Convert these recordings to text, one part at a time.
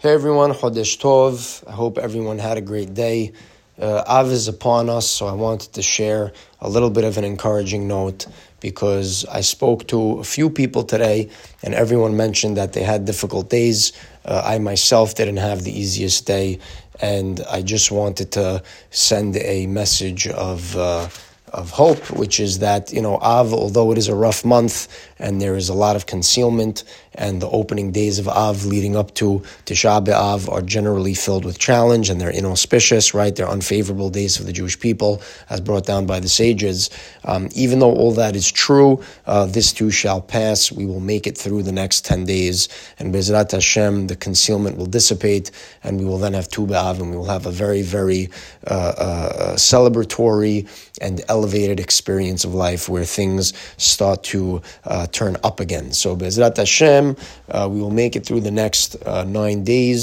Hey everyone, Chodesh Tov. I hope everyone had a great day. Uh, Av is upon us, so I wanted to share a little bit of an encouraging note because I spoke to a few people today and everyone mentioned that they had difficult days. Uh, I myself didn't have the easiest day, and I just wanted to send a message of. Uh, of hope, which is that, you know, Av, although it is a rough month and there is a lot of concealment, and the opening days of Av leading up to Tisha B'Av are generally filled with challenge and they're inauspicious, right? They're unfavorable days for the Jewish people, as brought down by the sages. Um, even though all that is true, uh, this too shall pass. We will make it through the next 10 days, and Bezrat Hashem, the concealment will dissipate, and we will then have Tu B'Av, and we will have a very, very uh, uh, celebratory and elevated experience of life where things start to uh, turn up again. So Bezrat Hashem, uh, we will make it through the next uh, nine days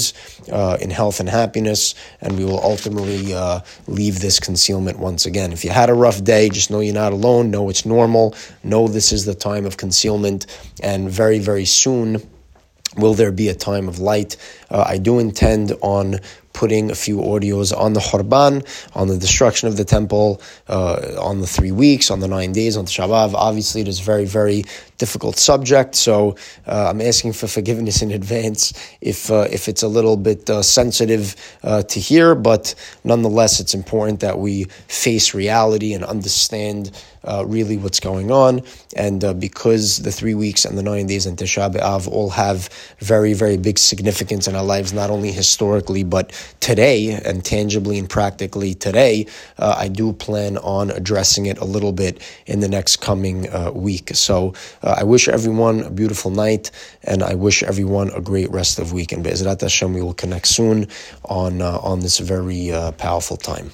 uh, in health and happiness, and we will ultimately uh, leave this concealment once again. If you had a rough day, just know you're not alone. Know it's normal. Know this is the time of concealment, and very, very soon will there be a time of light? Uh, I do intend on putting a few audios on the Khurban, on the destruction of the temple, uh, on the three weeks, on the nine days, on the Shabbat. Obviously, it is a very, very difficult subject, so uh, I'm asking for forgiveness in advance if uh, if it's a little bit uh, sensitive uh, to hear, but nonetheless, it's important that we face reality and understand uh, really what's going on. And uh, because the three weeks and the nine days in Tisha B'Av all have very, very big significance in our lives, not only historically, but today and tangibly and practically today, uh, I do plan on addressing it a little bit in the next coming uh, week. So uh, I wish everyone a beautiful night and I wish everyone a great rest of week. And Be'ezrat Hashem, we will connect soon on, uh, on this very powerful time.